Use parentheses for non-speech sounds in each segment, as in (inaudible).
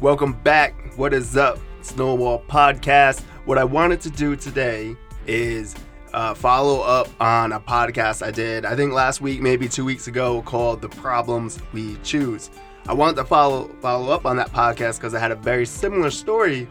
Welcome back. What is up? Snowball Podcast. What I wanted to do today is uh, follow up on a podcast I did, I think last week, maybe two weeks ago, called The Problems We Choose. I wanted to follow follow up on that podcast because I had a very similar story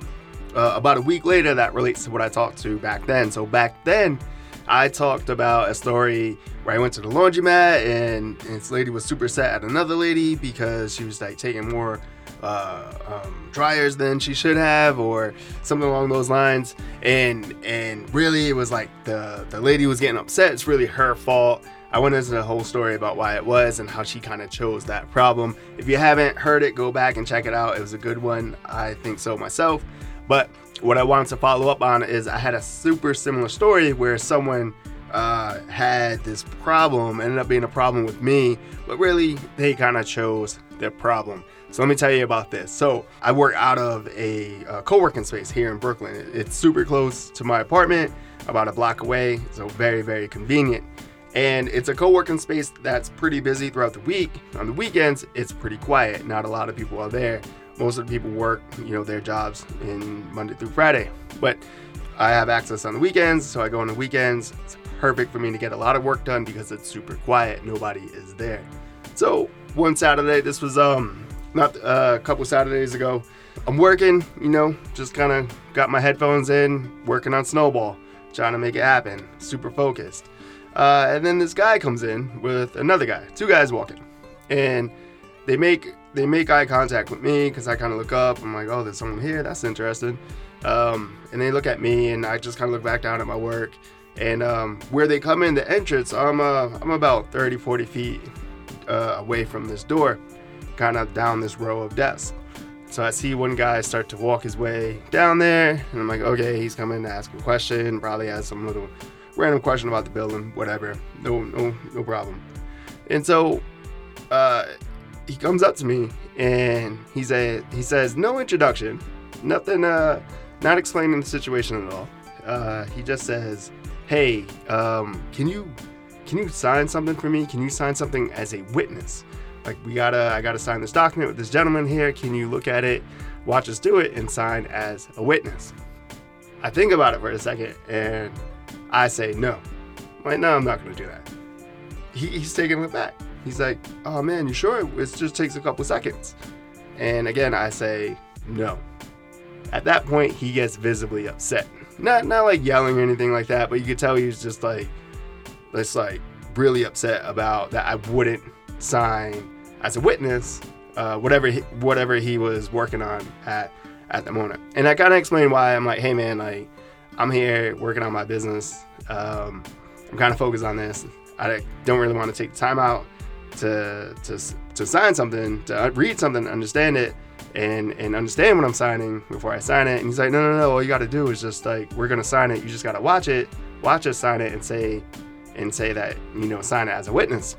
uh, about a week later that relates to what I talked to back then. So back then, I talked about a story where I went to the laundromat and, and this lady was super set at another lady because she was like taking more uh, um, dryers than she should have or something along those lines. And and really it was like the the lady was getting upset. It's really her fault. I went into the whole story about why it was and how she kind of chose that problem. If you haven't heard it go back and check it out. It was a good one i think so myself. But what i wanted to follow up on is i had a super similar story where someone uh, had this problem ended up being a problem with me but really they kind of chose their problem so let me tell you about this. So I work out of a, a co-working space here in Brooklyn. It's super close to my apartment, about a block away, so very very convenient. And it's a co-working space that's pretty busy throughout the week. On the weekends, it's pretty quiet. Not a lot of people are there. Most of the people work, you know, their jobs in Monday through Friday. But I have access on the weekends, so I go on the weekends. It's perfect for me to get a lot of work done because it's super quiet. Nobody is there. So one Saturday, this was um not uh, a couple Saturdays ago. I'm working, you know, just kind of got my headphones in, working on Snowball, trying to make it happen, super focused. Uh, and then this guy comes in with another guy, two guys walking, and they make they make eye contact with me because I kind of look up. I'm like, oh, there's someone here. That's interesting. Um, and they look at me, and I just kind of look back down at my work. And um, where they come in the entrance, I'm uh, I'm about 30, 40 feet uh, away from this door kind of down this row of desks. So I see one guy start to walk his way down there, and I'm like, okay, he's coming to ask a question, probably has some little random question about the building, whatever. No, no, no problem. And so uh, he comes up to me and he said, he says, no introduction, nothing, uh, not explaining the situation at all. Uh, he just says, hey, um, can you, can you sign something for me? Can you sign something as a witness? like we gotta i gotta sign this document with this gentleman here. Can you look at it watch us do it and sign as a witness? I think about it for a second and i say no. I'm like no i'm not gonna do that. He, he's taking it back. He's like oh man you sure? It just takes a couple seconds. And again i say no. At that point he gets visibly upset. Not not like yelling or anything like that but you could tell he's just like just like really upset about that i wouldn't sign as a witness uh, whatever he, whatever he was working on at at the moment. And I kind of explained why I'm like, hey man, like I'm here working on my business. Um, I'm kind of focused on this. I don't really want to take the time out to to to sign something, to read something, understand it, and and understand what I'm signing before I sign it. And he's like, no, no, no. All you got to do is just like we're gonna sign it. You just gotta watch it, watch us sign it, and say and say that you know sign it as a witness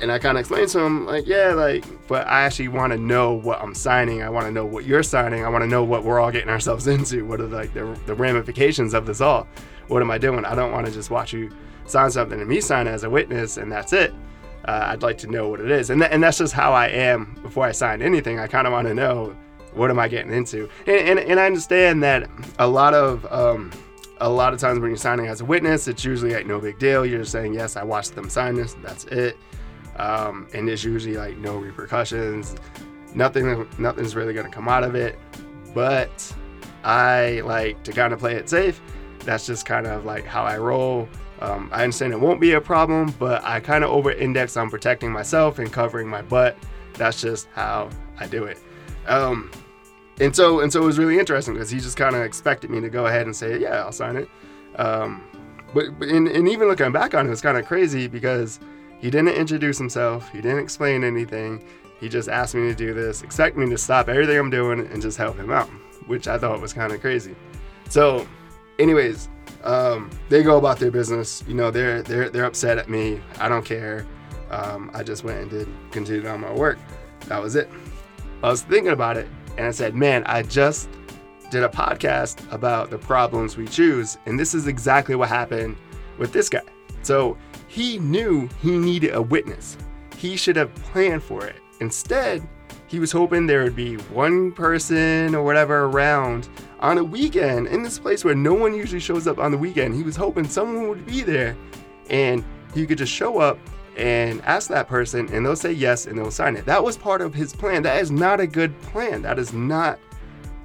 and I kind of explained to him, like, yeah, like, but I actually want to know what I'm signing. I want to know what you're signing. I want to know what we're all getting ourselves (laughs) into. What are like the, the ramifications of this all? What am I doing? I don't want to just watch you sign something and me sign as a witness and that's it. Uh, I'd like to know what it is. And, th- and that's just how I am before I sign anything. I kind of want to know what am I getting into. And, and, and I understand that a lot of, um, a lot of times when you're signing as a witness, it's usually like no big deal. You're just saying, yes, I watched them sign this. That's it um, and it's usually like no repercussions. Nothing, nothing's really gonna come out of it. But I like to kind of play it safe. That's just kind of like how I roll. Um, I understand it won't be a problem, but I kind of over index on protecting myself and covering my butt. That's just how I do it. Um, and so and so it was really interesting because he just kind of expected me to go ahead and say, yeah, I'll sign it. Um, but, but and, and even looking back on it, it's kind of crazy because he didn't introduce himself, he didn't explain anything. He just asked me to do this, expect me to stop everything I'm doing and just help him out, which I thought was kind of crazy. So, anyways, um, they go about their business. You know, they're they're they're upset at me. I don't care. Um, I just went and did continued on my work. That was it. I was thinking about it, and I said, "Man, I just did a podcast about the problems we choose, and this is exactly what happened with this guy." So he knew he needed a witness. He should have planned for it. Instead, he was hoping there would be one person or whatever around on a weekend in this place where no one usually shows up on the weekend. He was hoping someone would be there and he could just show up and ask that person and they'll say yes and they'll sign it. That was part of his plan. That is not a good plan. That is not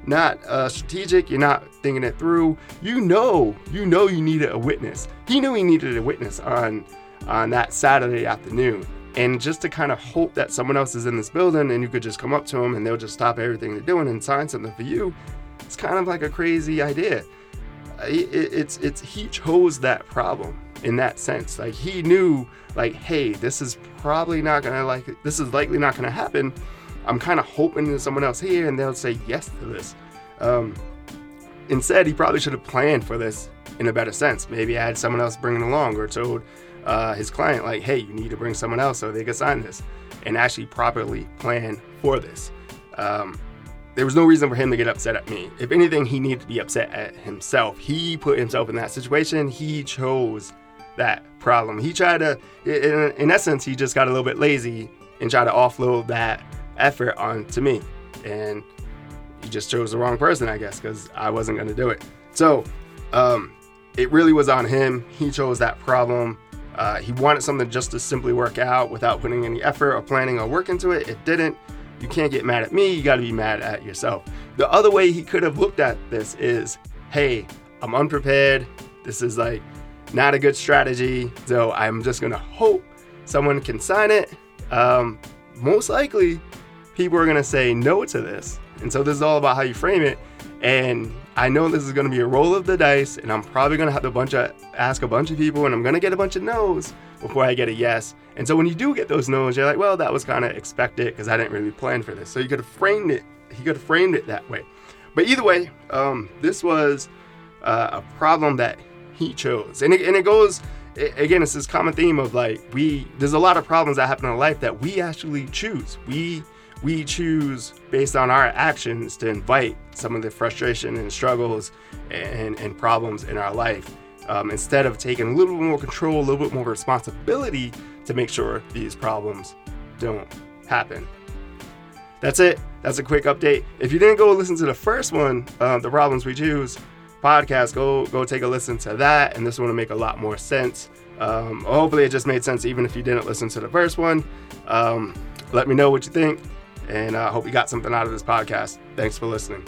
not uh, strategic. You're not thinking it through. You know, you know you needed a witness. He knew he needed a witness on on that Saturday afternoon. And just to kind of hope that someone else is in this building and you could just come up to them and they'll just stop everything they're doing and sign something for you, it's kind of like a crazy idea. It, it's it's he chose that problem in that sense. Like he knew, like, hey, this is probably not gonna like this is likely not gonna happen. I'm kind of hoping there's someone else here and they'll say yes to this. Um, instead, he probably should have planned for this in a better sense. Maybe I had someone else bringing along or told uh, his client, like, hey, you need to bring someone else so they can sign this and actually properly plan for this. Um, there was no reason for him to get upset at me. If anything, he needed to be upset at himself. He put himself in that situation. He chose that problem. He tried to, in, in essence, he just got a little bit lazy and tried to offload that effort onto me. And he just chose the wrong person, I guess, because I wasn't going to do it. So um, it really was on him. He chose that problem. Uh, he wanted something just to simply work out without putting any effort or planning or work into it. It didn't. You can't get mad at me. You got to be mad at yourself. The other way he could have looked at this is hey, I'm unprepared. This is like not a good strategy. So I'm just to hope someone can sign it. Um, most likely, people are to say no to this. And so this is all about how you frame it. And I know this is going to be a roll of the dice, and I'm probably going to have to bunch of, ask a bunch of people, and I'm going to get a bunch of no's before I get a yes. And so when you do get those no's, you're like, well, that was kind of expected because I didn't really plan for this. So you could have framed it. He could have framed it that way. But either way, um, this was uh, a problem that he chose, and it, and it goes again. It's this common theme of like we. There's a lot of problems that happen in life that we actually choose. We we choose based on our actions to invite some of the frustration and struggles and, and problems in our life um, instead of taking a little bit more control, a little bit more responsibility to make sure these problems don't happen. That's it. That's a quick update. If you didn't go listen to the first one, uh, the problems we choose podcast, go go take a listen to that, and this one will make a lot more sense. Um, hopefully, it just made sense even if you didn't listen to the first one. Um, let me know what you think and I uh, hope you got something out of this podcast. Thanks for listening.